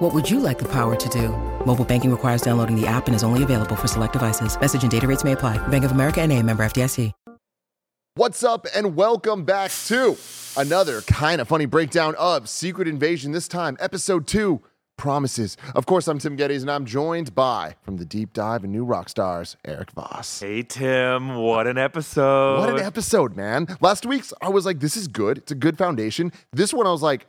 What would you like the power to do? Mobile banking requires downloading the app and is only available for select devices. Message and data rates may apply. Bank of America and a member FDIC. What's up, and welcome back to another kind of funny breakdown of Secret Invasion. This time, episode two promises. Of course, I'm Tim Gettys, and I'm joined by, from the deep dive and new rock stars, Erik Voss. Hey Tim, what an episode. What an episode, man. Last week's, I was like, this is good. It's a good foundation. This one, I was like,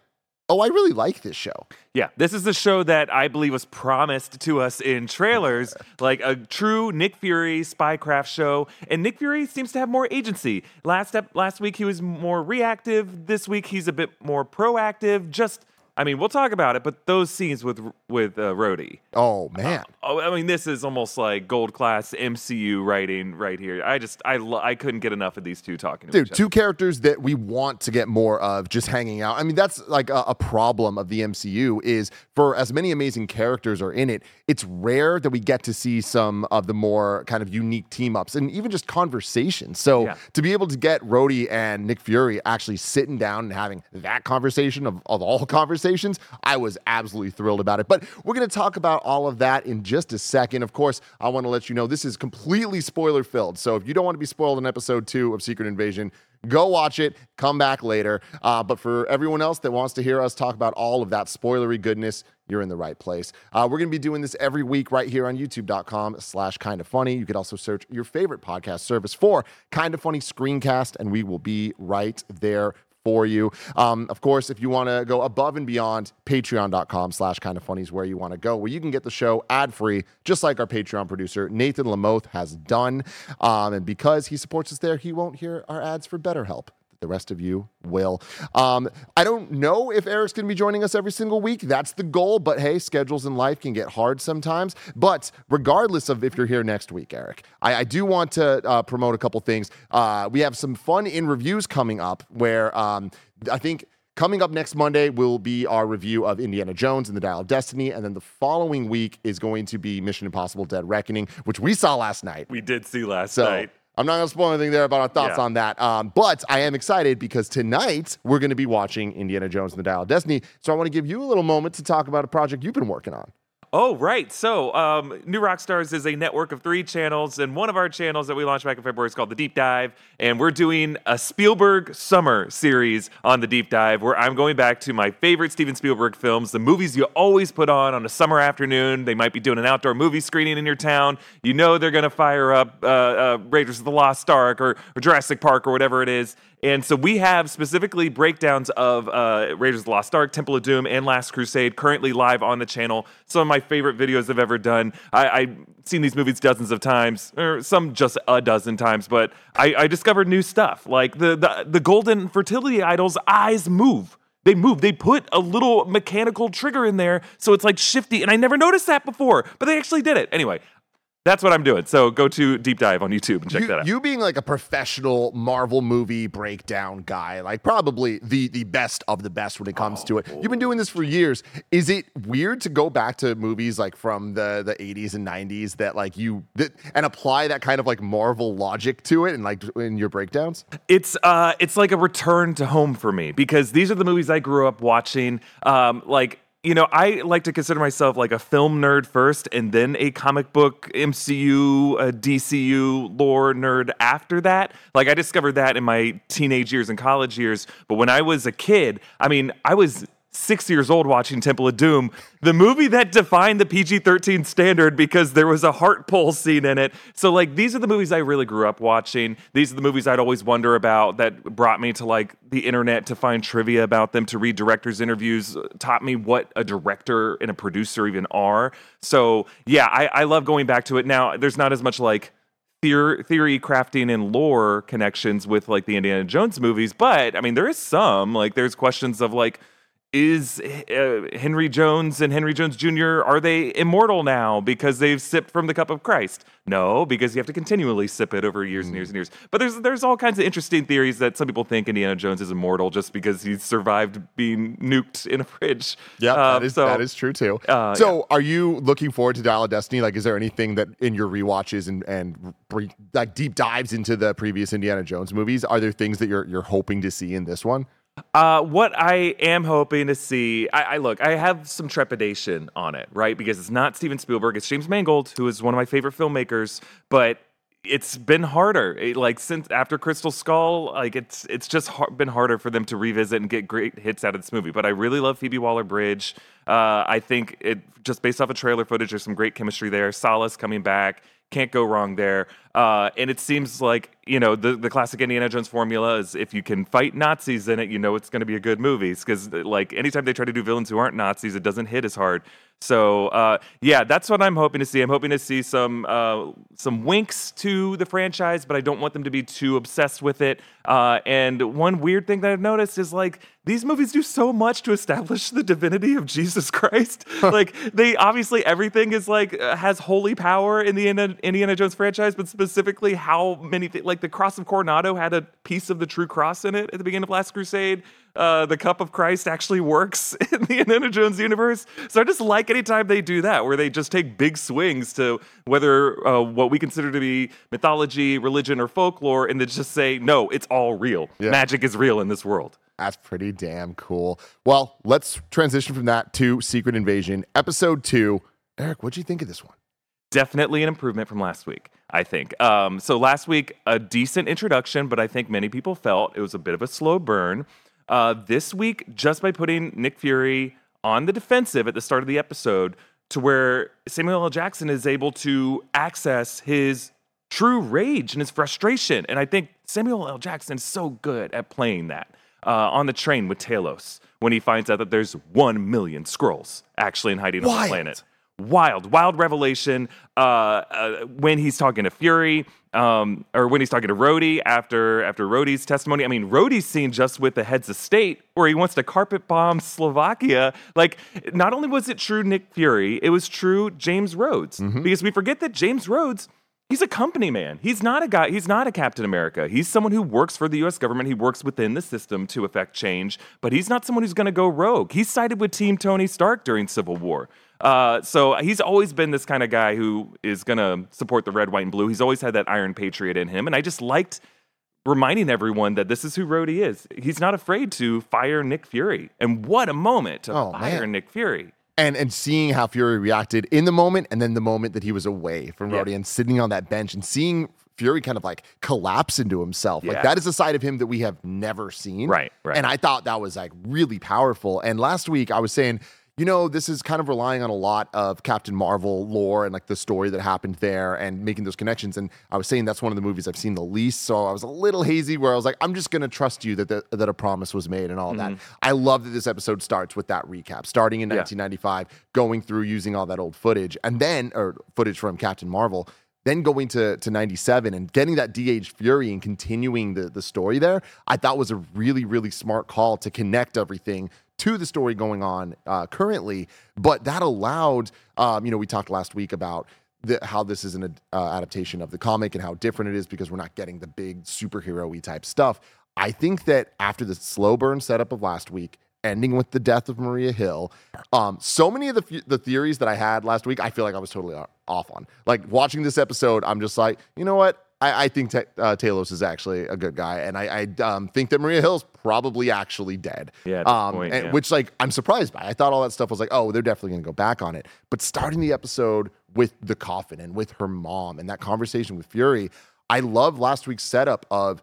oh, I really like this show. Yeah, this is the show that I believe was promised to us in trailers, like a true Nick Fury spycraft show. And Nick Fury seems to have more agency. Last step, last week he was more reactive. This week he's a bit more proactive. Just I mean, we'll talk about it, but those scenes with with uh, Rhodey. Oh man. Oh, I mean, this is almost like gold class MCU writing right here. I just I lo- I couldn't get enough of these two talking. Dude, two characters that we want to get more of just hanging out. I mean, that's like a, a problem of the MCU is for as many amazing characters are in it, it's rare that we get to see some of the more kind of unique team ups and even just conversations. So Yeah. to be able to get Rhodey and Nick Fury actually sitting down and having that conversation of, of all conversations, I was absolutely thrilled about it. But we're going to talk about all of that in just a second. Of course, I want to let you know this is completely spoiler filled. So if you don't want to be spoiled in episode two of Secret Invasion, go watch it, come back later. Uh, but for everyone else that wants to hear us talk about all of that spoilery goodness, you're in the right place. Uh, we're going to be doing this every week right here on youtube.com slash kind of funny. You could also search your favorite podcast service for kind of funny screencast, and we will be right there for you. Um, of course, if you want to go above and beyond, patreon.com slash kind of funny is where you want to go, where you can get the show ad free, just like our Patreon producer, Nathan Lamoth, has done. Um, and because he supports us there, he won't hear our ads for BetterHelp. The rest of you will. Um, I don't know if Erik's going to be joining us every single week. That's the goal. But hey, schedules in life can get hard sometimes. But regardless of if you're here next week, Erik, I, I do want to uh, promote a couple things. Uh, we have some fun in reviews coming up where um, I think. Coming up next Monday will be our review of Indiana Jones and the Dial of Destiny. And then the following week is going to be Mission Impossible Dead Reckoning, which we saw last night. we did see last So night. I'm not going to spoil anything there about our thoughts Yeah. on that. Um, but I am excited because tonight we're going to be watching Indiana Jones and the Dial of Destiny. So I want to give you a little moment to talk about a project you've been working on. Oh, right. So, um, New Rockstars is a network of three channels, and one of our channels that we launched back in February is called The Deep Dive. And we're doing a Spielberg summer series on The Deep Dive, where I'm going back to my favorite Steven Spielberg films, the movies you always put on on a summer afternoon. They might be doing an outdoor movie screening in your town. You know they're going to fire up uh, uh, Raiders of the Lost Ark or, or Jurassic Park or whatever it is. And so we have specifically breakdowns of uh, Raiders of the Lost Ark, Temple of Doom, and Last Crusade currently live on the channel. Some of my favorite videos I've ever done. I, I've seen these movies dozens of times, or some just a dozen times, but I, I discovered new stuff. Like the, the, the golden fertility idol's eyes move. They move. They put a little mechanical trigger in there, so it's like shifty. And I never noticed that before, but they actually did it. Anyway, that's what I'm doing. So go to Deep Dive on YouTube and check you, that out. you being like a professional Marvel movie breakdown guy, like probably the the best of the best when it comes to it. You've been doing this for years. Is it weird to go back to movies like from the the 80s and 90s that like you that, and apply that kind of like Marvel logic to it and like in your breakdowns? It's uh, it's like a return to home for me because these are the movies I grew up watching. Um, like you know, I like to consider myself like a film nerd first, and then a comic book MCU, DCU lore nerd after that. Like I discovered that in my teenage years and college years. But when I was a kid, I mean, I was six years old watching Temple of Doom, the movie that defined the PG 13 standard because there was a heart pull scene in it. So, like, these are the movies I really grew up watching. These are the movies I'd always wonder about that brought me to like the internet to find trivia about them, to read directors' interviews, uh, taught me what a director and a producer even are. So, yeah, I, I love going back to it. Now, there's not as much like theory, theory crafting and lore connections with like the Indiana Jones movies, but I mean, there is some. Like, there's questions of like, is uh, Henry Jones and Henry Jones Jr. are they immortal now because they've sipped from the cup of Christ? No, because you have to continually sip it over years and years and years. But there's there's all kinds of interesting theories that some people think Indiana Jones is immortal just because he survived being nuked in a fridge. Yeah, Um, that is so, that is true too. uh, so, are you looking forward to Dial of Destiny? Like, is there anything that in your rewatches and and like deep dives into the previous Indiana Jones movies? Are there things that you're you're hoping to see in this one? Uh, what I am hoping to see, I, I look, I have some trepidation on it, right? Because it's not Steven Spielberg, it's James Mangold, who is one of my favorite filmmakers, but it's been harder. It- like since after Crystal Skull, like it's it's just har- been harder for them to revisit and get great hits out of this movie. But I really love Phoebe Waller-Bridge. Uh, I think it just based off of trailer footage, there's some great chemistry there. Sallah's coming back. Can't go wrong there. Uh, and it seems like, you know, the, the classic Indiana Jones formula is if you can fight Nazis in it, you know it's going to be a good movie. Because, like, anytime they try to do villains who aren't Nazis, it doesn't hit as hard. So, uh, yeah, that's what I'm hoping to see. I'm hoping to see some uh, some winks to the franchise, but I don't want them to be too obsessed with it. Uh, and one weird thing that I've noticed is, like, these movies do so much to establish the divinity of Jesus Christ. like, they obviously, everything is, like, uh, has holy power in the Indiana, Indiana Jones franchise, but specifically how many, th- like, the Cross of Coronado had a piece of the true cross in it at the beginning of Last Crusade. Uh, the Cup of Christ actually works in the Indiana Jones universe. So I just like anytime they do that, where they just take big swings to whether uh, what we consider to be mythology, religion, or folklore, and then just say, no, it's all real. Yeah. Magic is real in this world. That's pretty damn cool. Well, let's transition from that to Secret Invasion, episode two. Erik, what'd you think of this one? definitely an improvement from last week, I think. Um, so last week, a decent introduction, but I think many people felt it was a bit of a slow burn. Uh, this week, just by putting Nick Fury on the defensive at the start of the episode, to where Samuel L. Jackson is able to access his true rage and his frustration. And I think Samuel L. Jackson is so good at playing that uh, on the train with Talos when he finds out that there's one million Skrulls actually in hiding on the planet wild, wild revelation uh, uh, when he's talking to Fury, um, or when he's talking to Rhodey after after Rhodey's testimony. I mean, Rhodey's scene just with the heads of state where he wants to carpet bomb Slovakia. Like, not only was it true Nick Fury, it was true James Rhodes because we forget that James Rhodes. He's a company man. He's not a guy, he's not a Captain America. He's someone who works for the US government. He works within the system to effect change, but he's not someone who's going to go rogue. He sided with Team Tony Stark during Civil War. Uh, so he's always been this kind of guy who is going to support the red, white, and blue. He's always had that Iron Patriot in him. And I just liked reminding everyone that this is who Rhodey is. He's not afraid to fire Nick Fury. And what a moment to Oh, fire man. Nick Fury. and and seeing how Fury reacted in the moment, and then the moment that he was away from Yeah. Rhodey and sitting on that bench, and seeing Fury kind of like collapse into himself, like that is a side of him that we have never seen. Right, right. And I thought that was like really powerful. And last week I was saying. You know, this is kind of relying on a lot of Captain Marvel lore and like the story that happened there and making those connections. And I was saying that's one of the movies I've seen the least. So I was a little hazy where I was like, I'm just going to trust you that, the, that a promise was made and all of that. I love that this episode starts with that recap, starting in Mm-hmm. Yeah. 1995, going through using all that old footage and then, or footage from Captain Marvel, then going to, to 97 and getting that de-aged Fury and continuing the, the story there, I thought was a really, really smart call to connect everything to the story going on uh, currently. But that allowed, um, you know, we talked last week about the, how this is an uh, adaptation of the comic and how different it is because we're not getting the big superhero-y type stuff. I think that after the slow burn setup of last week, ending with the death of Maria Hill, um, so many of the the theories that I had last week, I feel like I was totally off on. Like watching this episode, I'm just like, you know what? I, I think Ta uh, Talos is actually a good guy, and I, I um, think that Maria Hill's probably actually dead. Yeah, um, point, and- yeah. which like I'm surprised by. I thought all that stuff was like, oh, they're definitely gonna go back on it. But starting the episode with the coffin and with her mom and that conversation with Fury, I love last week's setup of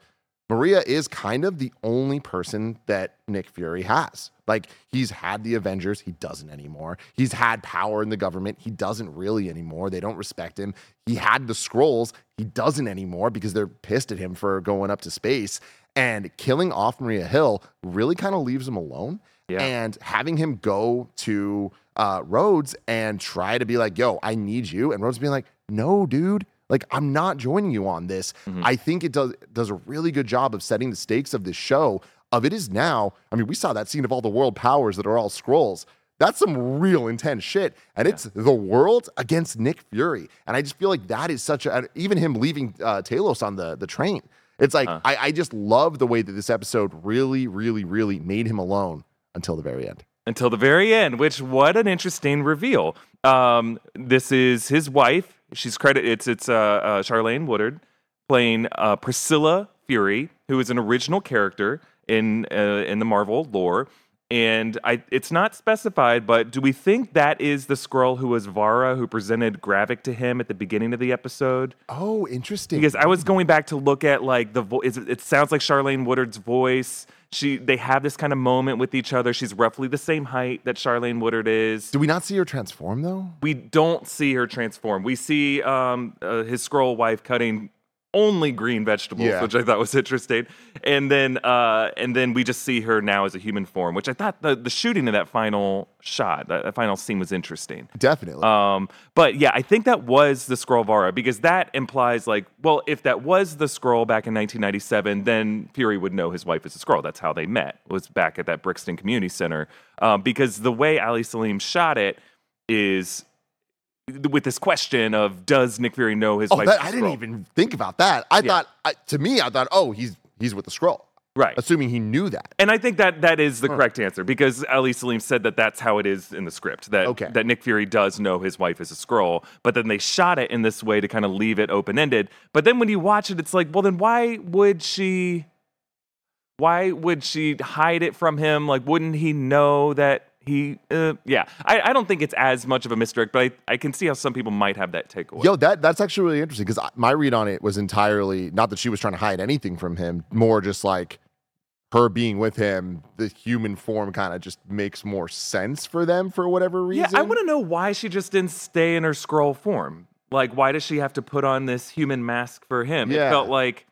Maria is kind of the only person that Nick Fury has. Like he's had the Avengers, he doesn't anymore. He's had power in the government, he doesn't really anymore. They don't respect him. He had the Skrulls, he doesn't anymore because they're pissed at him for going up to space. And killing off Maria Hill really kind of leaves him alone. Yeah. And having him go to uh, Rhodes and try to be like, yo, I need you. And Rhodes being like, no, dude. Like, I'm not joining you on this. I think it does does a really good job of setting the stakes of this show of it is now. I mean, we saw that scene of all the world powers that are all Skrulls. That's some real intense shit. And it's the world against Nick Fury. And I just feel like that is such a, even him leaving uh, Talos on the, the train. It's like, I, I just love the way that this episode really, really, really made him alone until the very end. until the very end. Which what an interesting reveal. Um, this is his wife. She's credit. It's it's uh, uh, Charlayne Woodard playing uh, Priscilla Fury, who is an original character in uh, in the Marvel lore. And I, it's not specified, but do we think that is the Skrull who was Vara, who presented Gravik to him at the beginning of the episode? Oh, interesting. because I was going back to look at like the voice. It sounds like Charlayne Woodard's voice. She they have this kind of moment with each other. She's roughly the same height that Charlayne Woodard is. Do we not see her transform though? We don't see her transform. We see um, uh, his Skrull wife cutting only green vegetables, Yeah. which I thought was interesting. And then uh, and then we just see her now as a human form, which I thought the, the shooting of that final shot, that, that final scene was interesting. Definitely. Um, but yeah, I think that was the Skrull Vara because that implies like, well, if that was the Skrull back in 1997, then Fury would know his wife is a Skrull. That's how they met. Was back at that Brixton Community Center. Um, because the way Ali Selim shot it is with this question of does Nick Fury know his oh, wife? that, is a I didn't even think about that. I Yeah. thought, I, to me, I thought, oh, he's he's with the Skrull. right. Assuming he knew that. And I think that that is the correct answer because Ali Selim said that that's how it is in the script that Okay. that Nick Fury does know his wife is a Skrull, but then they shot it in this way to kind of leave it open ended. But then when you watch it, it's like, well, then why would she? Why would she hide it from him? Like, wouldn't he know that he? Uh, yeah, I, I don't think it's as much of a misdirect, but I, I can see how some people might have that takeaway. Yo, that that's actually really interesting because my read on it was entirely not that she was trying to hide anything from him, more just like her being with him, the human form kind of just makes more sense for them for whatever reason. Yeah, I want to know why she just didn't stay in her Skrull form. Like, why does she have to put on this human mask for him? It felt like,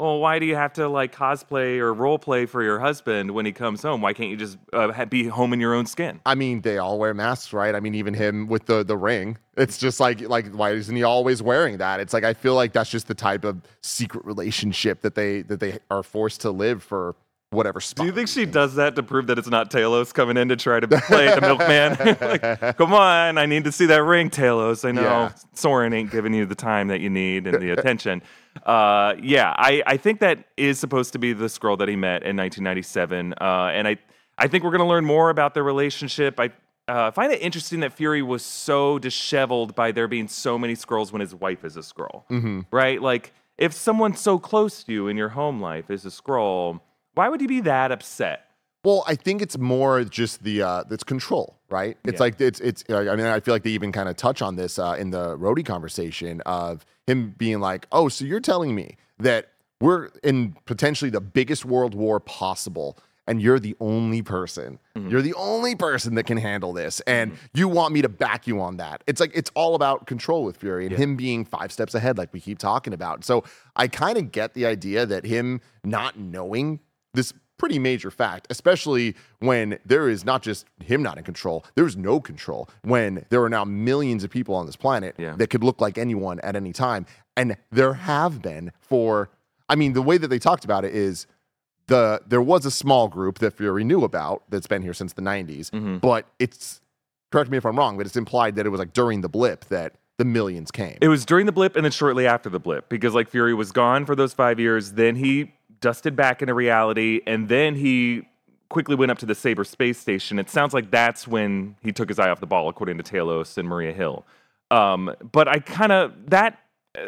well, why do you have to like cosplay or role play for your husband when he comes home? Why can't you just uh, be home in your own skin? I mean, they all wear masks, right? I mean, even him with the the ring. It's just like like why isn't he always wearing that? It's like I feel like that's just the type of secret relationship that they that they are forced to live for whatever spot. Do you think she does that to prove that it's not Talos coming in to try to play the milkman? like, come on, I need to see that ring, Talos. I know Yeah. Soren ain't giving you the time that you need and the attention. Uh, yeah, I, I think that is supposed to be the Skrull that he met in 1997. Uh, and I, I think we're going to learn more about their relationship. I uh, find it interesting that Fury was so disheveled by there being so many Skrulls when his wife is a Skrull, right? Like, if someone so close to you in your home life is a Skrull, why would you be that upset? Well, I think it's more just the uh, it's control, right? It's Yeah. like it's it's. I mean, I feel like they even kind of touch on this uh, in the Rhodey conversation of him being like, "Oh, so you're telling me that we're in potentially the biggest world war possible." And you're the only person. Mm-hmm. You're the only person that can handle this. And you want me to back you on that. It's like, it's all about control with Fury and him being five steps ahead, like we keep talking about. So I kind of get the idea that him not knowing this pretty major fact, especially when there is not just him not in control, there is no control when there are now millions of people on this planet Yeah. that could look like anyone at any time. And there have been for, I mean, the way that they talked about it is the there was a small group that Fury knew about that's been here since the 90s, Mm-hmm. but it's correct me if I'm wrong, but it's implied that it was like during the blip that the millions came. It was during the blip and then shortly after the blip because like Fury was gone for those five years. Then he dusted back into reality and then he quickly went up to the Saber space station. It sounds like that's when he took his eye off the ball, according to Talos and Maria Hill. Um, but I kind of that uh,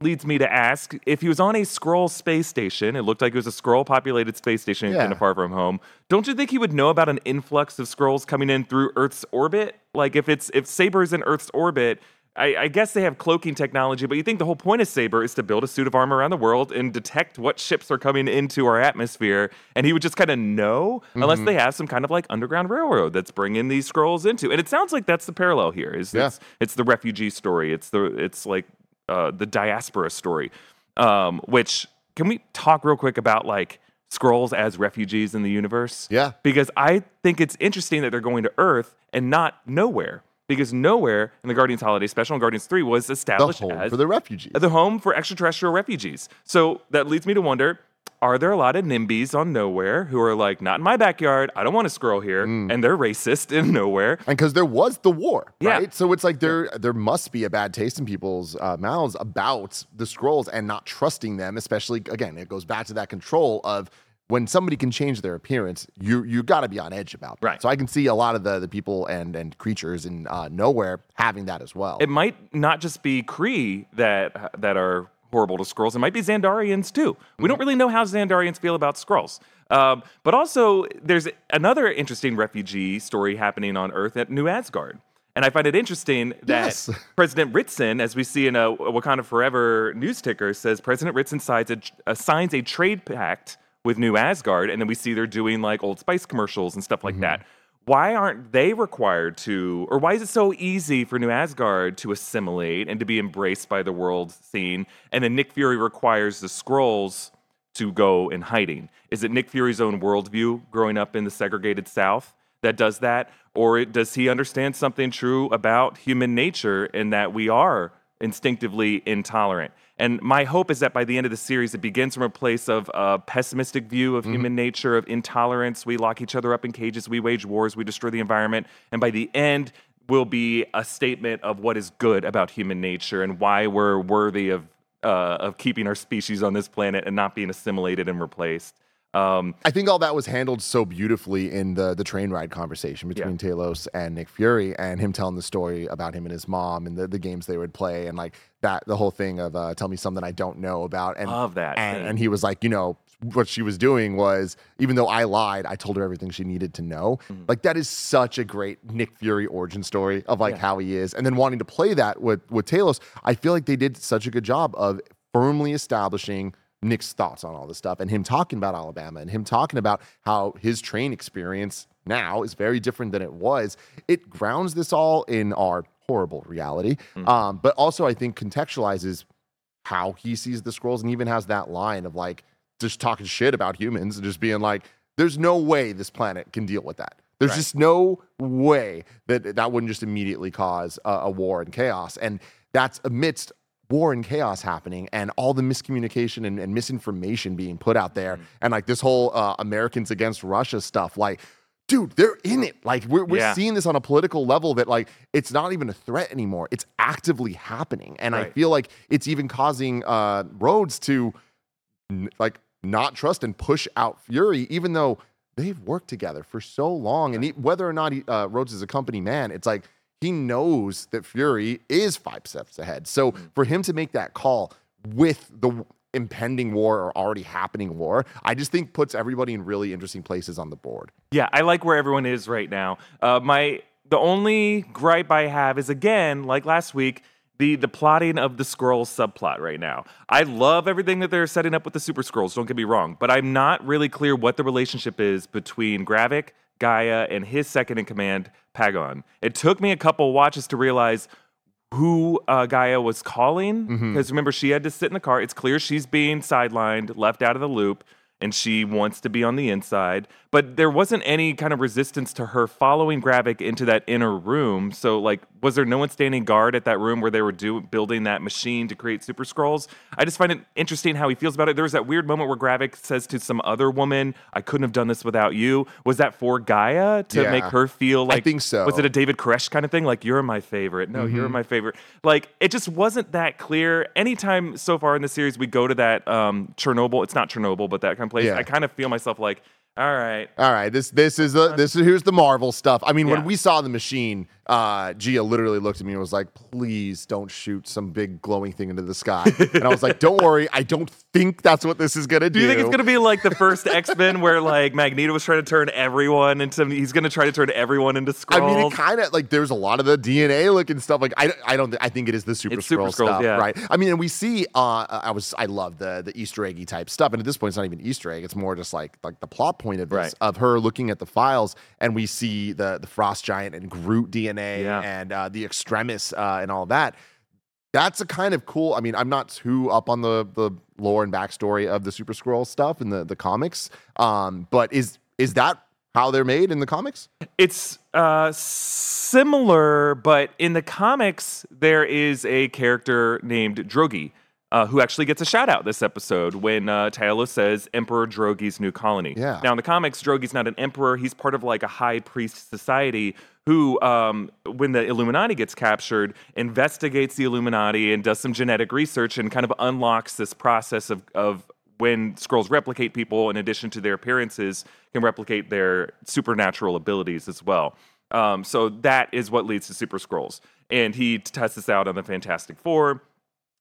leads me to ask if he was on a Skrull space station. It looked like it was a Skrull populated space station Yeah. kind of far from home. Don't you think he would know about an influx of Skrulls coming in through Earth's orbit? Like if it's if Saber's in Earth's orbit. I, I guess they have cloaking technology, but you think the whole point of Saber is to build a suit of armor around the world and detect what ships are coming into our atmosphere, and he would just kind of know, unless Mm-hmm. they have some kind of like underground railroad that's bringing these Skrulls into. And it sounds like that's the parallel here. Is Yeah. it's, it's the refugee story. It's the it's like uh, the diaspora story. Um, which can we talk real quick about like Skrulls as refugees in the universe? Yeah. because I think it's interesting that they're going to Earth and not Knowhere. Because Knowhere in the Guardians Holiday Special and Guardians Three was established the home as for the refugees. the home for extraterrestrial refugees. So that leads me to wonder are there a lot of NIMBYs on Knowhere who are like, not in my backyard, I don't want a Skrull here, Mm. and they're racist in Knowhere? And because there was the war, Yeah. right? So it's like there there must be a bad taste in people's uh, mouths about the Skrulls and not trusting them. Especially again, it goes back to that control of when somebody can change their appearance, you you got to be on edge about that. Right. So I can see a lot of the the people and and creatures in uh, Knowhere having that as well. It might not just be Kree that that are horrible to Skrulls. It might be Xandarians too. We don't really know how Xandarians feel about Skrulls. Um, but also, there's another interesting refugee story happening on Earth at New Asgard. And I find it interesting that Yes. President Ritson, as we see in a Wakanda Forever news ticker, says President Ritson signs a, uh, signs a trade pact with New Asgard, and then we see they're doing like Old Spice commercials and stuff like that. Mm-hmm. Why aren't they required to, or why is it so easy for New Asgard to assimilate and to be embraced by the world scene, and then Nick Fury requires the Skrulls to go in hiding? Is it Nick Fury's own worldview growing up in the segregated South that does that? Or does he understand something true about human nature in that we are instinctively intolerant? And my hope is that by the end of the series, it begins from a place of a pessimistic view of human nature, of intolerance. We lock each other up in cages, we wage wars, we destroy the environment. And by the end, will be a statement of what is good about human nature and why we're worthy of uh, of keeping our species on this planet and not being assimilated and replaced. Um, I think all that was handled so beautifully in the the train ride conversation between Talos and Nick Fury, and him telling the story about him and his mom and the, the games they would play, and like that the whole thing of uh, tell me something I don't know about, and Love that and, and he was like, you know, what she was doing was even though I lied, I told her everything she needed to know. Mm-hmm. Like that is such a great Nick Fury origin story of like how he is, and then wanting to play that with with Talos. I feel like they did such a good job of firmly establishing Nick's thoughts on all this stuff and him talking about Alabama and him talking about how his train experience now is very different than it was. It grounds this all in our horrible reality, um, but also I think contextualizes how he sees the Skrulls and even has that line of like just talking shit about humans and just being like, there's no way this planet can deal with that. There's Right. just no way that that wouldn't just immediately cause a, a war and chaos. And that's amidst war and chaos happening and all the miscommunication and, and misinformation being put out there. And like this whole uh, Americans against Russia stuff, like, dude, they're in it. Like we're, we're Yeah. seeing this on a political level that like it's not even a threat anymore. It's actively happening. And I feel like it's even causing uh, Rhodes to n- like not trust and push out Fury, even though they've worked together for so long. And he, whether or not he, uh, Rhodes is a company man, it's like he knows that Fury is five steps ahead. So for him to make that call with the impending war or already happening war, I just think puts everybody in really interesting places on the board. Yeah, I like where everyone is right now. Uh, my the only gripe I have is again, like last week, the the plotting of the Skrulls subplot right now. I love everything that they're setting up with the super Skrulls. Don't get me wrong, but I'm not really clear what the relationship is between Gravik, G'iah, and his second in command, Pagon. It took me a couple watches to realize who uh, G'iah was calling. Because remember, she had to sit in the car. It's clear she's being sidelined, left out of the loop, and she wants to be on the inside. But there wasn't any kind of resistance to her following Gravik into that inner room. So, like, was there no one standing guard at that room where they were do- building that machine to create super Skrulls? I just find it interesting how he feels about it. There was that weird moment where Gravik says to some other woman, I couldn't have done this without you. Was that for G'iah to Yeah. make her feel like I think so. Was it a David Koresh kind of thing? Like, you're my favorite. No, you're Mm-hmm. my favorite. Like, it just wasn't that clear. Anytime so far in the series we go to that um, Chernobyl, it's not Chernobyl, but that kind of place, Yeah. I kind of feel myself like, all right. All right, this this is the uh, this is here's the Marvel stuff. I mean, Yeah. when we saw the machine, uh, Gia literally looked at me and was like, "Please don't shoot some big glowing thing into the sky." and I was like, "Don't worry, I don't think that's what this is gonna do." Do you think it's gonna be like the first X Men where like Magneto was trying to turn everyone into he's gonna try to turn everyone into I mean, it kind of like there's a lot of the DNA looking stuff. Like I, I don't, I think it is the Super It's Super Skrull Skrulls, stuff, yeah. right? I mean, and we see, uh, I was, I love the the Easter eggy type stuff, and at this point, it's not even Easter egg; it's more just like like the plot point of this Right. of her looking at the files, and we see the the Frost Giant and Groot DNA Yeah. and uh, the Extremis uh, and all that. That's a kind of cool. I mean, I'm not too up on the the lore and backstory of the Super Skrull stuff in the the comics, um, but is is that how they're made in the comics? It's uh, similar, but in the comics, there is a character named Drogi. uh, who actually gets a shout out this episode when uh, Talos says Emperor Drogi's new colony. Yeah. Now in the comics, Drogi's not an emperor; he's part of like a high priest society who, um, when the Illuminati gets captured, investigates the Illuminati and does some genetic research and kind of unlocks this process of, of when Skrulls replicate people, in addition to their appearances, can replicate their supernatural abilities as well. Um, so that is what leads to super Skrulls. And he tests this out on the Fantastic Four.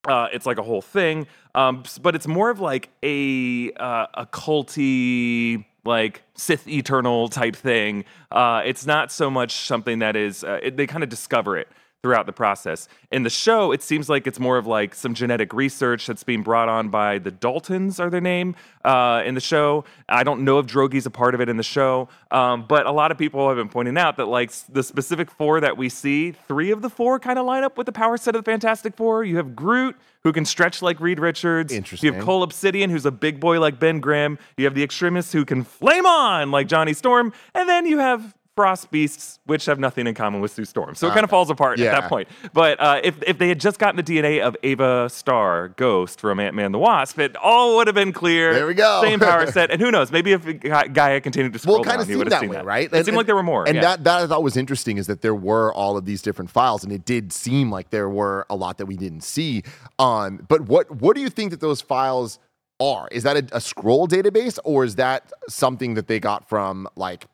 Uh, it's like a whole thing, um, but it's more of like a uh, a culty like Sith Eternal type thing. Uh, it's not so much something that is uh, it, they kind of discover it throughout the process. In the show, it seems like it's more of like some genetic research that's being brought on by the Daltons, are their name uh, in the show. I don't know if Drogi's a part of it in the show, um, but a lot of people have been pointing out that like the specific four that we see, three of the four kind of line up with the power set of the Fantastic Four. You have Groot, who can stretch like Reed Richards. Interesting. You have Cull Obsidian, who's a big boy like Ben Grimm. You have the Extremis, who can flame on like Johnny Storm, and then you have Frost Beasts, which have nothing in common with Sue Storm. So it kind of falls apart at that point. But uh, if, if they had just gotten the DNA of Ava Starr, Ghost from Ant Man the Wasp, it all would have been clear. There we go. Same power set. And who knows? Maybe if Ga- G'iah continued to scroll well, it kind down, of he would have seen way, that. right? It seemed like there were more. And yeah. that, that I thought was interesting is that there were all of these different files, and it did seem like there were a lot that we didn't see. Um, but what what do you think that those files are? Is that a, a Skrull database, or is that something that they got from like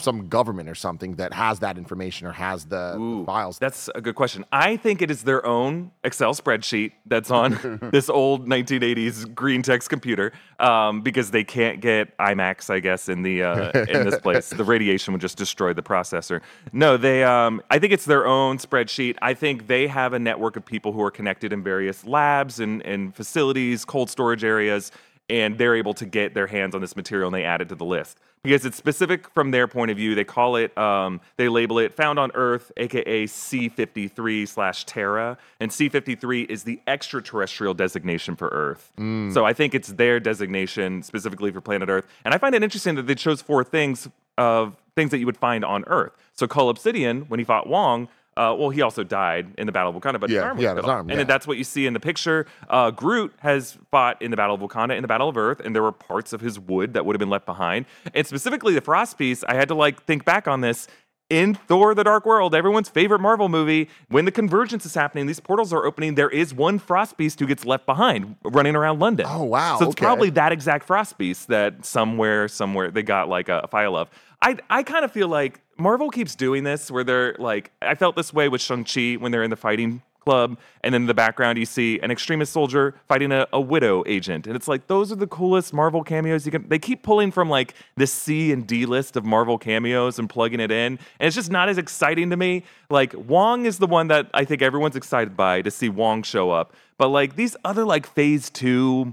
some government or something that has that information or has the, the files? That's a good question. I think it is their own Excel spreadsheet that's on this old 1980s green text computer um, because they can't get iMacs, I guess, in the uh, in this place. The radiation would just destroy the processor. No, they. Um, I think it's their own spreadsheet. I think they have a network of people who are connected in various labs and, and facilities, cold storage areas, and they're able to get their hands on this material and they add it to the list because it's specific from their point of view. They call it, um, they label it found on Earth, aka C53 slash Terra. And C53 is the extraterrestrial designation for Earth. So I think it's their designation specifically for planet Earth. And I find it interesting that they chose four things of things that you would find on Earth. So Cull Obsidian, when he fought Wong, uh, well, he also died in the Battle of Wakanda, but his Yeah, arm was yeah, his arm, and yeah. that's what you see in the picture. Uh, Groot has fought in the Battle of Wakanda, in the Battle of Earth, and there were parts of his wood that would have been left behind. And specifically the Frost piece, I had to like think back on this. In Thor: The Dark World, everyone's favorite Marvel movie, when the convergence is happening, these portals are opening. There is one Frost Beast who gets left behind, running around London. Oh, wow, So it's okay. probably that exact Frost Beast that somewhere, somewhere they got like a, file of. I I kind of feel like Marvel keeps doing this where they're like I felt this way with Shang-Chi when they're in the fighting club and then in the background you see an Extremis soldier fighting a, a widow agent. And it's like those are the coolest Marvel cameos you can they keep pulling from like the C and D list of Marvel cameos and plugging it in. And it's just not as exciting to me. Like Wong is the one that I think everyone's excited by to see Wong show up. But like these other like phase 2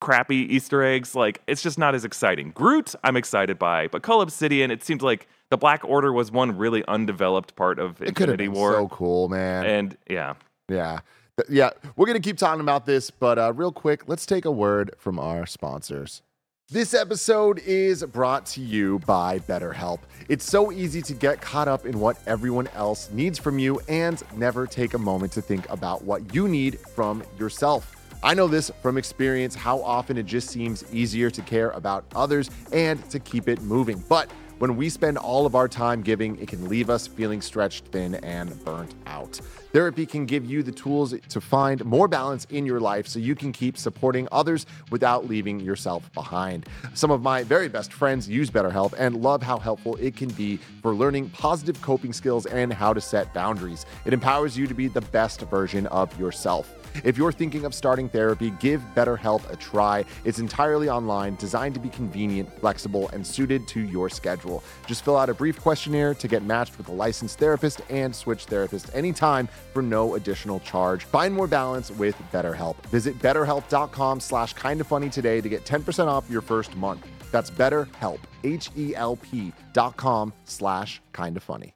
crappy Easter eggs. Like it's just not as exciting. Groot, I'm excited by, but Cull Obsidian, it seems like the Black Order was one really undeveloped part of it Infinity been War. so cool, man. And yeah, Yeah. Th- Yeah. We're going to keep talking about this, but uh, real quick, let's take a word from our sponsors. This episode is brought to you by BetterHelp. It's so easy to get caught up in what everyone else needs from you and never take a moment to think about what you need from yourself. I know this from experience how often it just seems easier to care about others and to keep it moving. But when we spend all of our time giving, it can leave us feeling stretched thin and burnt out. Therapy can give you the tools to find more balance in your life so you can keep supporting others without leaving yourself behind. Some of my very best friends use BetterHelp and love how helpful it can be for learning positive coping skills and how to set boundaries. It empowers you to be the best version of yourself. If you're thinking of starting therapy, give BetterHelp a try. It's entirely online, designed to be convenient, flexible, and suited to your schedule. Just fill out a brief questionnaire to get matched with a licensed therapist and switch therapists anytime for no additional charge. Find more balance with BetterHelp. Visit betterhelp.com slash kinda today to get 10% off your first month. That's betterhelp, H-E-L-P dot com slash kinda funny.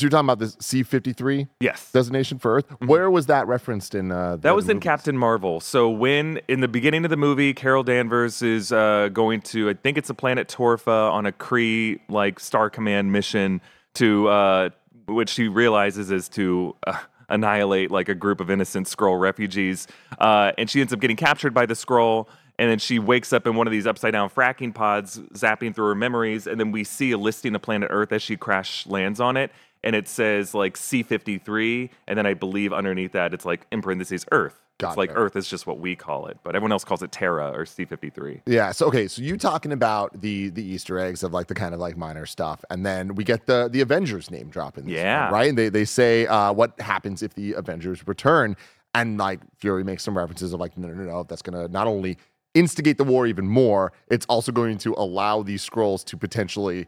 So you're talking about this C53 Yes. designation for Earth. Where was that referenced in? Uh, the That was in? Captain Marvel. So when in the beginning of the movie, Carol Danvers is uh, going to, I think it's the planet Torfa on a Kree like Star Command mission to, uh, which she realizes is to uh, annihilate like a group of innocent Skrull refugees, uh, and she ends up getting captured by the Skrull. And then she wakes up in one of these upside down fracking pods, zapping through her memories. And then we see a listing of planet Earth as she crash lands on it. And it says like C53. And then I believe underneath that, it's like in parentheses Earth. Got it's like. Earth is just what we call it, but everyone else calls it Terra or C53. Yeah. So okay. So you talking about the the Easter eggs of like the kind of like minor stuff, and then we get the the Avengers name drop in. This Yeah. one, right. And they they say uh, what happens if the Avengers return, and like Fury makes some references of like no no no no that's gonna not only instigate the war even more, it's also going to allow these Skrulls to potentially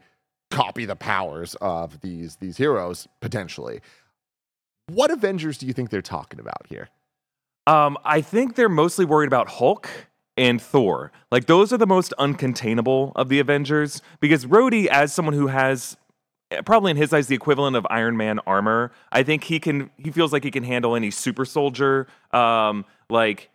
copy the powers of these these heroes potentially. What Avengers do you think they're talking about here? Um, I think they're mostly worried about Hulk and Thor. Like those are the most uncontainable of the Avengers because Rhodey, as someone who has eh, probably in his eyes the equivalent of Iron Man armor, I think he can. He feels like he can handle any super soldier. Um, like.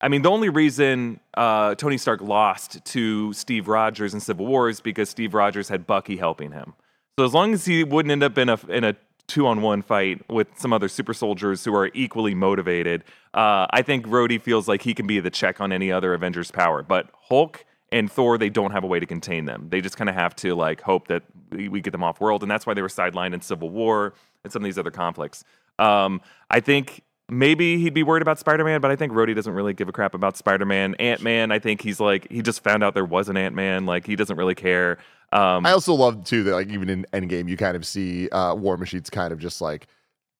I mean, the only reason uh, Tony Stark lost to Steve Rogers in Civil War is because Steve Rogers had Bucky helping him. So as long as he wouldn't end up in a in a two on one fight with some other super soldiers who are equally motivated, uh, I think Rhodey feels like he can be the check on any other Avengers power. But Hulk and Thor, they don't have a way to contain them. They just kind of have to like hope that we, get them off world, and that's why they were sidelined in Civil War and some of these other conflicts. Um, I think maybe he'd be worried about Spider Man, but I think Rhodey doesn't really give a crap about Spider Man. Ant Man, I think he's like he just found out there was an Ant Man. Like he doesn't really care. Um, I also love too that like even in Endgame you kind of see uh, War Machine's kind of just like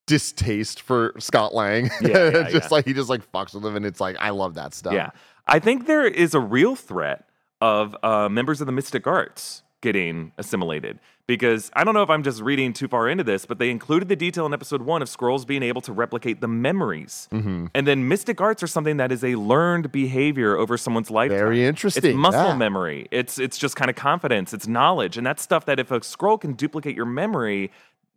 distaste for Scott Lang. Yeah, yeah, just yeah. like he just like fucks with him, and it's like I love that stuff. Yeah. I think there is a real threat of uh, members of the Mystic Arts getting assimilated because I don't know if I'm just reading too far into this, but they included the detail in episode one of Skrulls being able to replicate the memories. Mm-hmm. And then Mystic Arts are something that is a learned behavior over someone's lifetime. Very interesting, It's muscle yeah. memory. It's it's just kind of confidence. It's knowledge, and that's stuff that if a Skrull can duplicate your memory,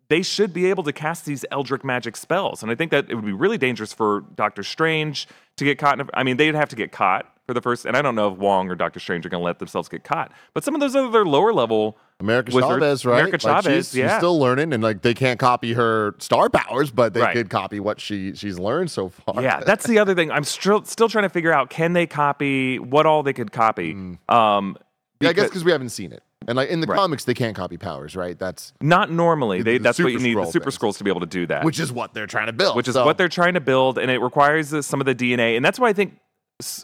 they should be able to cast these Eldritch magic spells. And I think that it would be really dangerous for Doctor Strange to get caught. In a, I mean, they'd have to get caught for the first. And I don't know if Wong or Doctor Strange are going to let themselves get caught. But some of those other lower level. America Wizard- Chavez, right? America Like, Chavez, she's, yeah. she's still learning, and like they can't copy her star powers, but they Right. could copy what she she's learned so far. Yeah, that's the other thing. I'm still still trying to figure out can they copy what all they could copy. Um, Mm. yeah, I guess because- because we haven't seen it, and like in the Right. comics they can't copy powers, right? That's not normally. The- They, the that's what you need the super things. Skrulls to be able to do that. which is what they're trying to build. which is So- what they're trying to build, and it requires some of the DNA, and that's why I think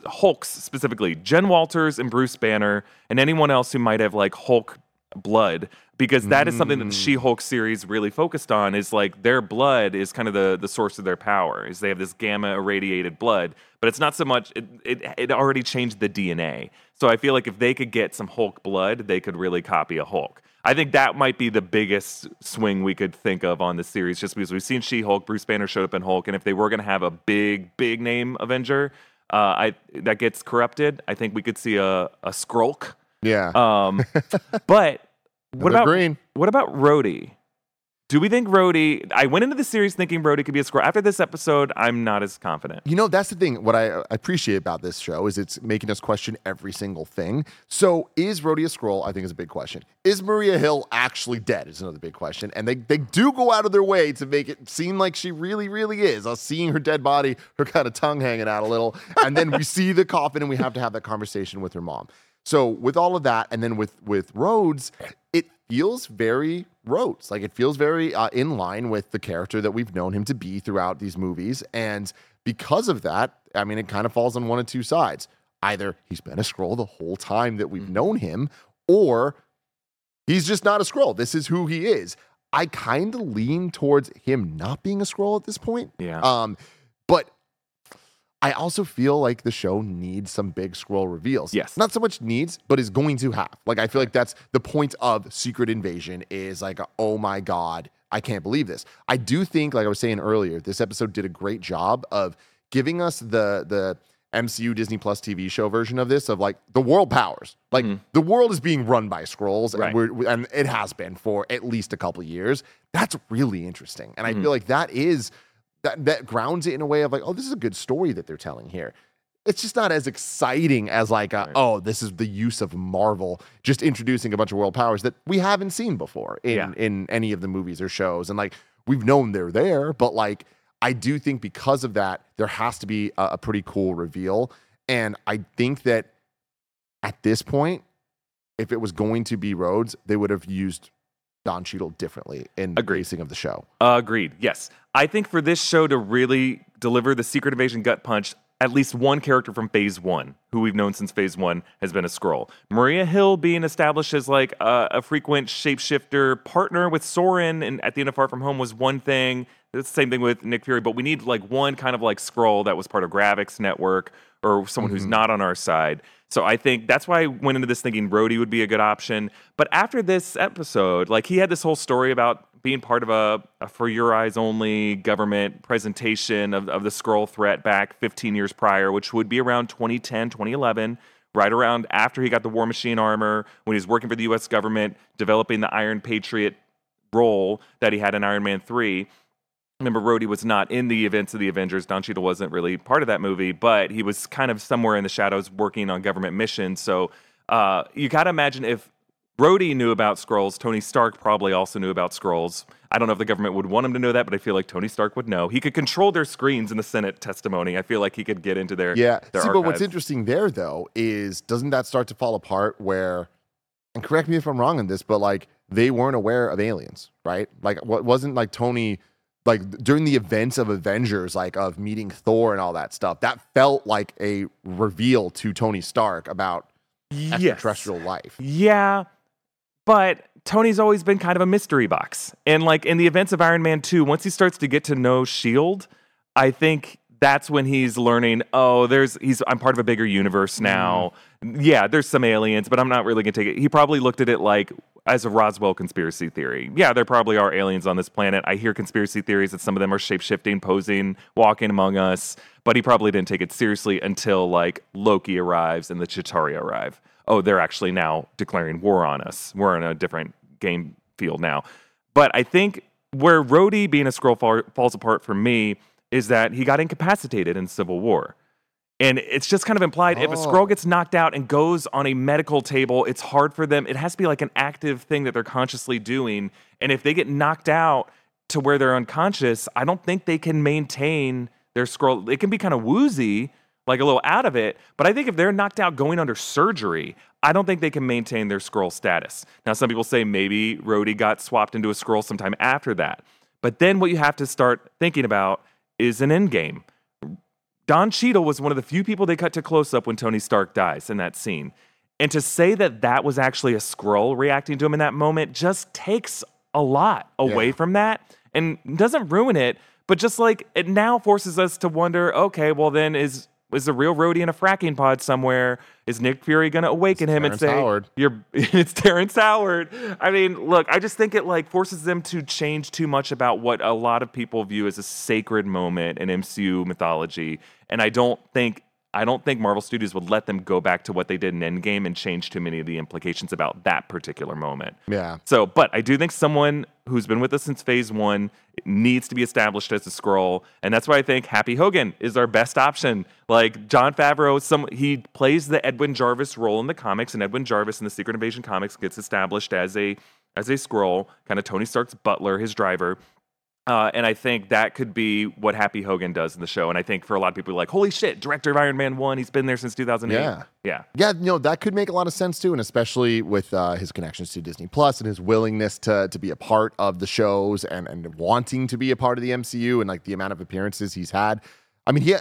Hulks specifically, Jen Walters and Bruce Banner, and anyone else who might have like Hulk blood, because that is something that the Mm. She-Hulk series really focused on. Is like their blood is kind of the the source of their power. Is they have this gamma irradiated blood, but it's not so much. It it, it already changed the DNA. So I feel like if they could get some Hulk blood, they could really copy a Hulk. I think that might be the biggest swing we could think of on the series, just because we've seen She-Hulk, Bruce Banner showed up in Hulk, and if they were going to have a big, big name Avenger, uh, I that gets corrupted, I think we could see a a Skrulk. Yeah. Um, but what about green? what about Rhodey? Do we think Rhodey? I went into the series thinking Rhodey could be a Skrull. After this episode, I'm not as confident. You know, that's the thing. What I I appreciate about this show is it's making us question every single thing. So, is Rhodey a Skrull? I think is a big question. Is Maria Hill actually dead? Is another big question. And they they do go out of their way to make it seem like she really, really is. Us seeing her dead body, her kind of tongue hanging out a little, and then we see the coffin, and we have to have that conversation with her mom. So, with all of that, and then with with Rhodes, it feels very Rhodes. Like it feels very uh, in line with the character that we've known him to be throughout these movies. And because of that, I mean, it kind of falls on one of two sides. Either he's been a Skrull the whole time that we've known him, or he's just not a Skrull. This is who he is. I kind of lean towards him not being a Skrull at this point. Yeah. Um, but I also feel like the show needs some big Skrull reveals. Yes. Not so much needs, but is going to have. Like I feel like that's the point of Secret Invasion is like, oh my God, I can't believe this. I do think, like I was saying earlier, this episode did a great job of giving us the the MCU Disney Plus TV show version of this of like the world powers. Like mm. the world is being run by Skrulls, Right. and we're and it has been for at least a couple years. That's really interesting, and I mm-hmm. feel like that is that that grounds it in a way of like, oh, this is a good story that they're telling here. It's just not as exciting as like, a, oh, this is the use of Marvel just introducing a bunch of world powers that we haven't seen before in Yeah. in any of the movies or shows, and like we've known they're there, but like I do think because of that, there has to be a, a pretty cool reveal, and I think that at this point, if it was going to be Rhodes, they would have used Don Cheadle differently in the Agreed. pacing of the show. Agreed. Yes. I think for this show to really deliver the Secret Invasion gut punch, at least one character from Phase One, who we've known since Phase One, has been a Skrull. Maria Hill being established as like a, a frequent shapeshifter partner with Soren, and at the end of Far From Home was one thing. It's the same thing with Nick Fury, but we need like one kind of like Skrull that was part of Gravik's Network or someone who's mm-hmm. not on our side. So I think that's why I went into this thinking Rhodey would be a good option. But after this episode, like he had this whole story about being part of a, a for your eyes only government presentation of, of the Skrull threat back 15 years prior, which would be around 2010, 2011, right around after he got the War Machine armor, when he was working for the US government, developing the Iron Patriot role that he had in Iron Man 3. Remember, Rhodey was not in the events of the Avengers. Don Cheadle wasn't really part of that movie, but he was kind of somewhere in the shadows working on government missions. So uh, you got to imagine if Rhodey knew about Skrulls, Tony Stark probably also knew about Skrulls. I don't know if the government would want him to know that, but I feel like Tony Stark would know. He could control their screens in the Senate testimony. I feel like he could get into their Yeah. Their See, but what's interesting there though is doesn't that start to fall apart where and correct me if I'm wrong on this, but like they weren't aware of aliens, right? Like what wasn't like Tony like during the events of Avengers, like of meeting Thor and all that stuff, that felt like a reveal to Tony Stark about Yes. extraterrestrial life. Yeah, but Tony's always been kind of a mystery box. And like in the events of Iron Man 2, once he starts to get to know Shield, I think that's when he's learning, oh, there's he's I'm part of a bigger universe mm. now. Yeah, there's some aliens, but I'm not really going to take it. He probably looked at it like as a Roswell conspiracy theory. Yeah, there probably are aliens on this planet. I hear conspiracy theories that some of them are shape-shifting, posing, walking among us, but he probably didn't take it seriously until like Loki arrives and the Chitauri arrive. Oh, they're actually now declaring war on us. We're in a different game field now. But I think where Rhodey being a Skrull fall, falls apart for me is that he got incapacitated in Civil War. And it's just kind of implied if a Skrull Oh. gets knocked out and goes on a medical table, it's hard for them. It has to be like an active thing that they're consciously doing. And if they get knocked out to where they're unconscious, I don't think they can maintain their Skrull. It can be kind of woozy, like a little out of it. But I think if they're knocked out going under surgery, I don't think they can maintain their Skrull status. Now, some people say maybe Rhodey got swapped into a Skrull sometime after that. But then what you have to start thinking about is an Endgame. Don Cheadle was one of the few people they cut to close up when Tony Stark dies in that scene. And to say that that was actually a Skrull reacting to him in that moment just takes a lot away Yeah. from that and doesn't ruin it, but just like it now forces us to wonder, okay, well then is is the real Rhodey in a fracking pod somewhere? Is Nick Fury going to awaken him Terrence and say, Howard. "You're"? It's Terrence Howard. I mean, look, I just think it like forces them to change too much about what a lot of people view as a sacred moment in MCU mythology, and I don't think I don't think Marvel Studios would let them go back to what they did in Endgame and change too many of the implications about that particular moment. Yeah. So, but I do think someone who's been with us since phase one needs to be established as a Skrull. And that's why I think Happy Hogan is our best option. Like Jon Favreau, some he plays the Edwin Jarvis role in the comics, and Edwin Jarvis in the Secret Invasion comics gets established as a as a Skrull, kind of Tony Stark's butler, his driver. Uh, and I think that could be what Happy Hogan does in the show. And I think for a lot of people, like, holy shit, director of Iron Man 1, he's been there since 2008. Yeah. Yeah. Yeah, you know, that could make a lot of sense too, and especially with uh, his connections to Disney Plus and his willingness to to be a part of the shows and and wanting to be a part of the MCU and like the amount of appearances he's had. I mean, he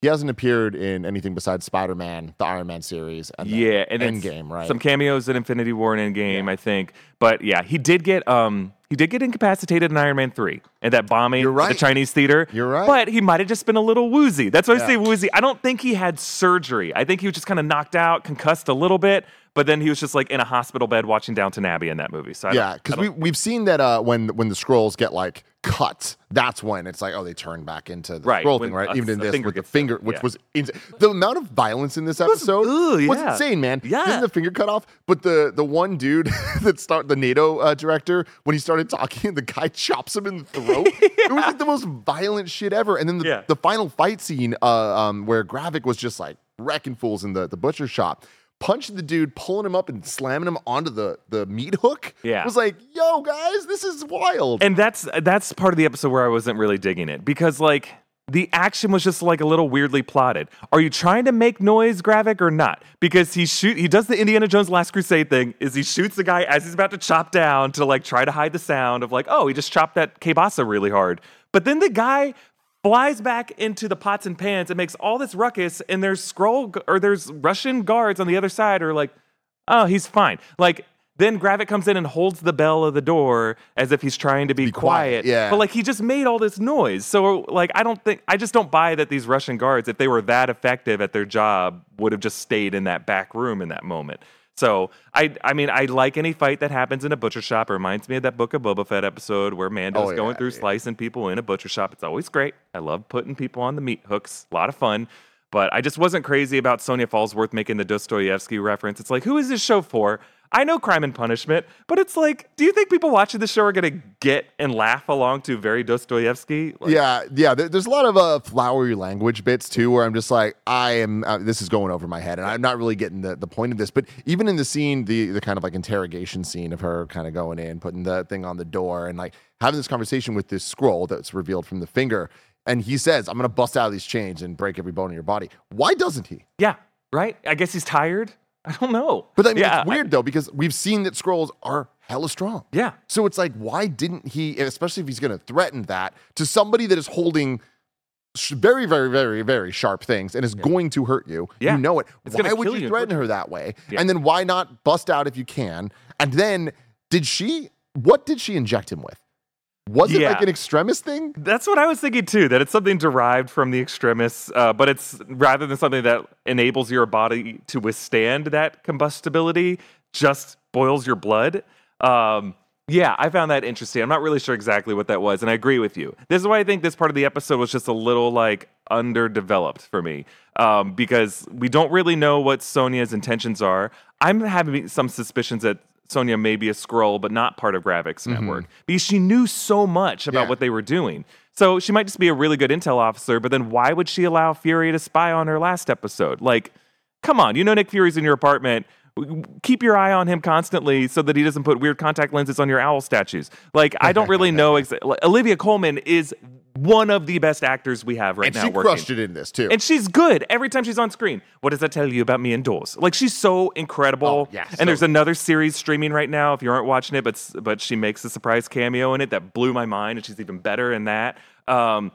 he hasn't appeared in anything besides Spider Man, the Iron Man series, and Yeah, and Endgame, right? Some cameos in Infinity War and Endgame, I think. But yeah, he did get um he did get incapacitated in Iron Man 3 and that bombing You're at the. Chinese theater. You're right. But he might have just been a little woozy. That's why I say woozy. I don't think he had surgery. I think he was just kind of knocked out, concussed a little bit, but then he was just like in a hospital bed watching Downton Abbey in that movie. So I Yeah, because we we've seen that uh, when when the Skrulls get like cut, that's when it's like oh they turn back into the Right, Skrull thing, right? a- Even in this with the finger, which yeah. was insane. The amount of violence in this episode was yeah. insane, man. Yeah. Getting the finger cut off, but the the one dude that start the NATO uh, director when he started talking, and the guy chops him in the throat. It was like the most violent shit ever. And then the, Yeah. the final fight scene, uh, um, where Gravik was just like wrecking fools in the the butcher shop. Punching the dude, pulling him up and slamming him onto the, the meat hook. Yeah. It was like, yo, guys, this is wild. And that's that's part of the episode where I wasn't really digging it because like the action was just like a little weirdly plotted. Are you trying to make noise, Gravik, or not? Because he shoot he does the Indiana Jones Last Crusade thing, is he shoots the guy as he's about to chop down to like try to hide the sound of like, oh, he just chopped that kielbasa really hard. But then the guy flies back into the pots and pans and makes all this ruckus, and there's Skrull or there's Russian guards on the other side are like, oh, he's fine. Like then Gravik comes in and holds the bell of the door as if he's trying to be, quiet, yeah. But like he just made all this noise. So like I don't think I just don't buy that these Russian guards, if they were that effective at their job, would have just stayed in that back room in that moment. So I I mean I like any fight that happens in a butcher shop. It reminds me of that Book of Boba Fett episode where Mando's Oh, going through yeah. slicing people in a butcher shop. It's always great. I love putting people on the meat hooks. A lot of fun. But I just wasn't crazy about Sonya Falsworth making the Dostoevsky reference. It's like, who is this show for? I know Crime and Punishment, but it's like, do you think people watching the show are going to get and laugh along to very Dostoevsky? Like, yeah, yeah. there- there's a lot of uh, flowery language bits too, where I'm just like, I am. Uh, this is going over my head, and I'm not really getting the, the point of this. But even in the scene, the the kind of like interrogation scene of her kind of going in, putting the thing on the door, and like having this conversation with this Skrull that's revealed from the finger, and he says, "I'm gonna bust out of these chains and break every bone in your body." Why doesn't he? Yeah, right? I guess he's tired. I don't know. But I mean, yeah, it's weird though because we've seen that Skrulls are hella strong. Yeah. So it's like, why didn't he, especially if he's going to threaten that to somebody that is holding very, very, very, very sharp things and is going to hurt you? Yeah. You know it. It's why would you you threaten her that way? Yeah. And then why not bust out if you can? And then did she, what did she inject him with? Was it like an Extremis thing? That's what I was thinking too. That it's something derived from the Extremis, uh, but it's rather than something that enables your body to withstand that combustibility, just boils your blood. Um, yeah, I found that interesting. I'm not really sure exactly what that was, and I agree with you. This is why I think this part of the episode was just a little like underdeveloped for me, um, because we don't really know what Sonya's intentions are. I'm having some suspicions that Sonya may be a Skrull, but not part of Gravik's network because she knew so much about Mm-hmm. Yeah. what they were doing. So she might just be a really good intel officer, but then why would she allow Fury to spy on her last episode? Like, come on, you know Nick Fury's in your apartment. Keep your eye on him constantly so that he doesn't put weird contact lenses on your owl statues. Like, I don't really know. Exa- like, Olivia Colman is one of the best actors we have right and now. she working. crushed it in this too. And she's good every time she's on screen. What does that tell you about me indoors? Like she's so incredible. Oh, yeah, and there's another series streaming right now. If you aren't watching it, but but she makes a surprise cameo in it that blew my mind, and she's even better in that. Um,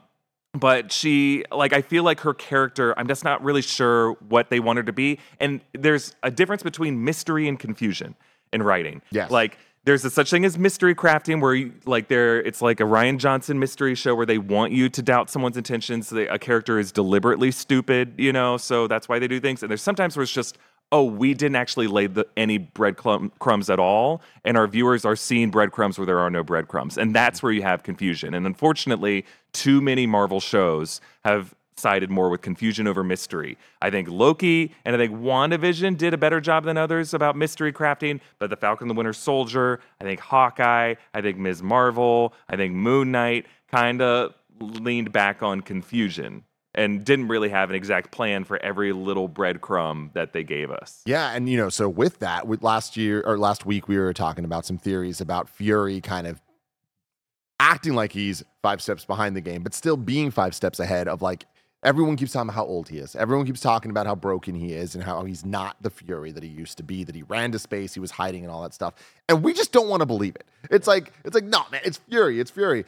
but she like I feel like her character. I'm just not really sure what they want her to be. And there's a difference between mystery and confusion in writing. Yes. Like there's a such thing as mystery crafting where you, like there it's like a Rian Johnson mystery show where they want you to doubt someone's intentions. They, a character is deliberately stupid, you know, so that's why they do things. And there's sometimes where it's just oh, we didn't actually lay the, any breadcrumbs at all, and our viewers are seeing breadcrumbs where there are no breadcrumbs, and that's where you have confusion. And unfortunately, too many Marvel shows have sided more with confusion over mystery. I think Loki and I think WandaVision did a better job than others about mystery crafting, but The Falcon the Winter Soldier, I think Hawkeye, I think Ms. Marvel, I think Moon Knight kind of leaned back on confusion and didn't really have an exact plan for every little breadcrumb that they gave us. Yeah, and you know, so with that, with last year or last week, we were talking about some theories about Fury kind of acting like he's five steps behind the game, but still being five steps ahead of like everyone keeps talking about how old he is. Everyone keeps talking about how broken he is and how he's not the Fury that he used to be, that he ran to space, he was hiding and all that stuff. And we just don't want to believe it. It's like, it's like, no, man, it's Fury, it's Fury.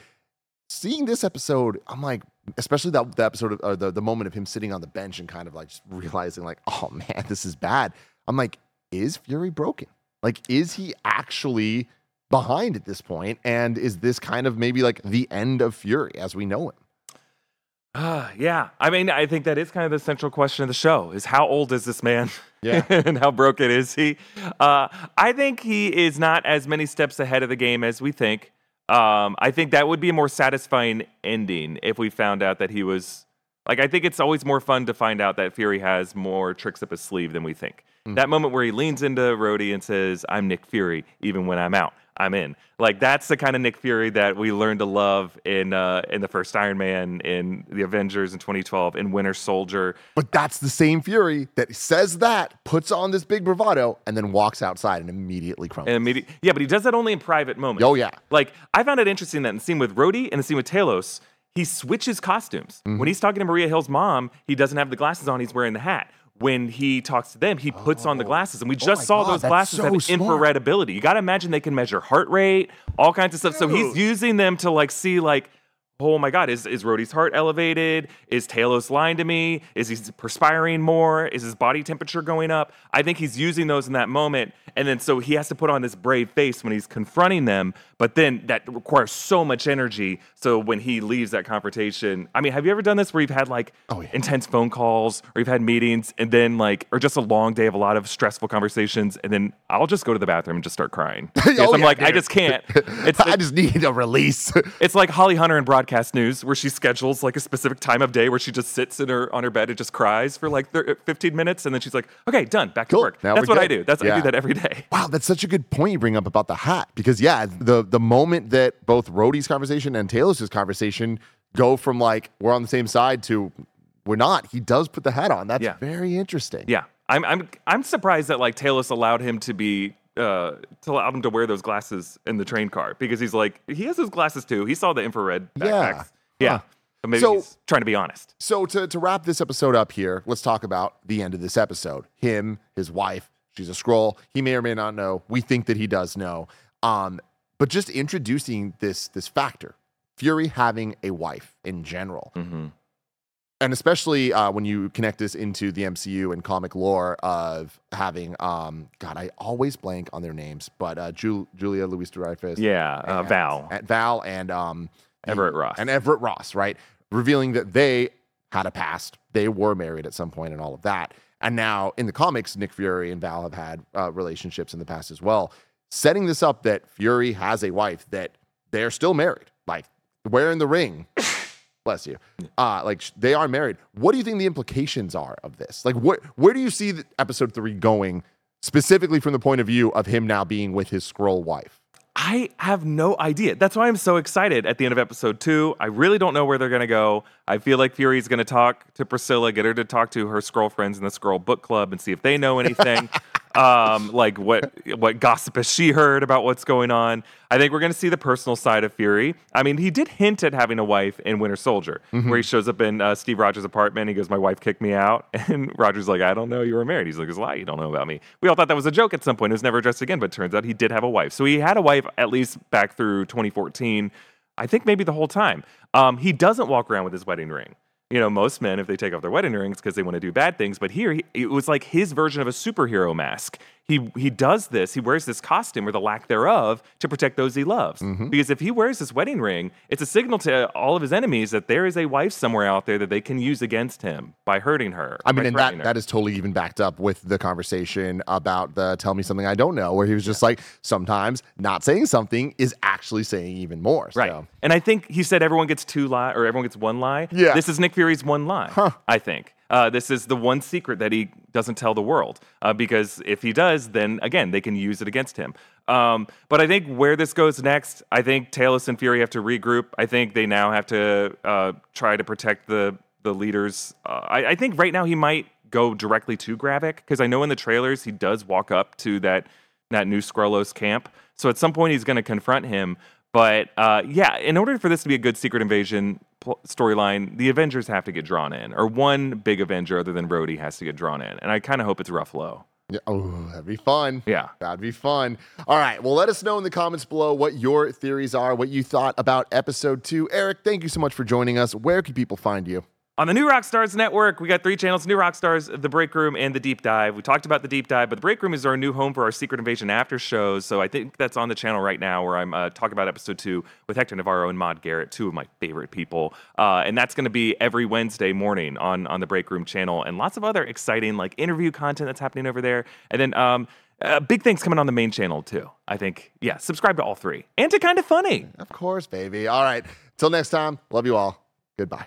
Seeing this episode, I'm like, especially that the episode of or the, the moment of him sitting on the bench and kind of like just realizing, like, oh man, this is bad. I'm like, is Fury broken? Like, is he actually behind at this point? And is this kind of maybe like the end of Fury as we know him? Uh, yeah. I mean, I think that is kind of the central question of the show is how old is this man? Yeah. and how broken is he? Uh, I think he is not as many steps ahead of the game as we think. Um, I think that would be a more satisfying ending if we found out that he was like I think it's always more fun to find out that Fury has more tricks up his sleeve than we think. Mm. That moment where he leans into Rhodey and says, "I'm Nick Fury, even when I'm out." I'm in. Like that's the kind of Nick Fury that we learned to love in uh, in the first Iron Man, in the Avengers in 2012, in Winter Soldier. But that's the same Fury that says that, puts on this big bravado, and then walks outside and immediately crumbles. And immediate, yeah, but he does that only in private moments. Oh, yeah. Like I found it interesting that in the scene with Rhodey and the scene with Talos, he switches costumes. Mm-hmm. When he's talking to Maria Hill's mom, he doesn't have the glasses on; he's wearing the hat. When he talks to them, he puts on the oh. glasses, and we Oh just saw God, those that's glasses so have smart. infrared ability. You got to imagine they can measure heart rate, all kinds of stuff. So he's using them to like see like. Oh my God! Is is Rhodey's heart elevated? Is Talos lying to me? Is he perspiring more? Is his body temperature going up? I think he's using those in that moment, and then so he has to put on this brave face when he's confronting them. But then that requires so much energy. So when he leaves that confrontation, I mean, have you ever done this where you've had like Oh, yeah. intense phone calls, or you've had meetings, and then like, or just a long day of a lot of stressful conversations, and then I'll just go to the bathroom and just start crying. Oh, I'm yeah, like, I just can't. It's I just need a release. it's like Holly Hunter and in broadcast news, where she schedules like a specific time of day where she just sits in her on her bed and just cries for like thir- uh, 15 minutes, and then she's like, "Okay, done, back Cool, to work." now That's what I do. That's I do that every day. Wow, that's such a good point you bring up about the hat because yeah, the the moment that both Rhodey's conversation and Talos' conversation go from like we're on the same side to we're not, he does put the hat on. That's Yeah. very interesting. Yeah, I'm I'm I'm surprised that like Talos allowed him to be. Uh, to allow him to wear those glasses in the train car because he's like he has those glasses too. He saw the infrared Yeah. backpacks. Yeah, Huh. But maybe So- he's trying to be honest. So to to wrap this episode up here, let's talk about the end of this episode. Him, his wife, she's a Skrull. He may or may not know. We think that he does know. Um, but just introducing this this factor, Fury having a wife in general. Mm-hmm. And especially uh, when you connect this into the MCU and comic lore of having, um, God, I always blank on their names, but uh, Ju- Julia Louis Dreyfus, Yeah, uh, Val. and Val, and um, Everett Ross. and Everett Ross, right, revealing that they had a past, they were married at some point, and all of that, and now in the comics, Nick Fury and Val have had uh, relationships in the past as well, setting this up that Fury has a wife that they're still married, like wearing the ring. Bless you. Uh, like they are married. What do you think the implications are of this? Like, what where do you see the episode three going specifically from the point of view of him now being with his Skrull wife? I have no idea. That's why I'm so excited at the end of episode two. I really don't know where they're going to go. I feel like Fury's going to talk to Priscilla, get her to talk to her Skrull friends in the Skrull book club and see if they know anything. um, like what what gossip has she heard about what's going on? I think we're going to see the personal side of Fury. I mean, he did hint at having a wife in Winter Soldier, where he shows up in uh, Steve Rogers' apartment. He goes, "My wife kicked me out," and Rogers like, "I don't know you were married." He's like, "It's a lie. You don't know about me." We all thought that was a joke at some point. It was never addressed again, but turns out he did have a wife. So he had a wife at least back through 2014. I think maybe the whole time. Um, he doesn't walk around with his wedding ring. You know, most men, if they take off their wedding rings because they want to do bad things, but here he, it was like his version of a superhero mask. He he does this. He wears this costume or the lack thereof to protect those he loves. Mm-hmm. Because if he wears this wedding ring, it's a signal to all of his enemies that there is a wife somewhere out there that they can use against him by hurting her. I mean, and that, her. that is totally even backed up with the conversation about the tell me something I don't know, where he was just like, sometimes not saying something is actually saying even more. Right. And I think he said everyone gets two lie or everyone gets one lie. Yeah. This is Nick Fury's one lie. huh. I think. Uh, this is the one secret that he doesn't tell the world uh, because if he does, then again they can use it against him. Um, but I think where this goes next, I think Talos and Fury have to regroup. I think they now have to uh, try to protect the the leaders. Uh, I, I think right now he might go directly to Gravik because I know in the trailers he does walk up to that that new Skrullos camp. So at some point he's going to confront him. But uh, yeah, in order for this to be a good secret invasion pl- storyline, the Avengers have to get drawn in, or one big Avenger other than Rhodey has to get drawn in. And I kind of hope it's Ruffalo. yeah, oh, that'd be fun. Yeah. That'd be fun. All right. Well, let us know in the comments below what your theories are, what you thought about episode two. Erik, thank you so much for joining us. Where can people find you? On the New Rockstars Network, we got three channels New Rockstars, The Break Room, and The Deep Dive. We talked about The Deep Dive, but The Break Room is our new home for our Secret Invasion after shows. So I think that's on the channel right now where I'm uh, talking about episode two with Hector Navarro and Maud Garrett, two of my favorite people. Uh, and that's going to be every Wednesday morning on, on The Break Room channel and lots of other exciting like interview content that's happening over there. And then, um, uh, big things coming on the main channel too. I think, yeah, subscribe to all three and to Kind of Funny. Of course, baby. All right. Till next time, love you all. Goodbye.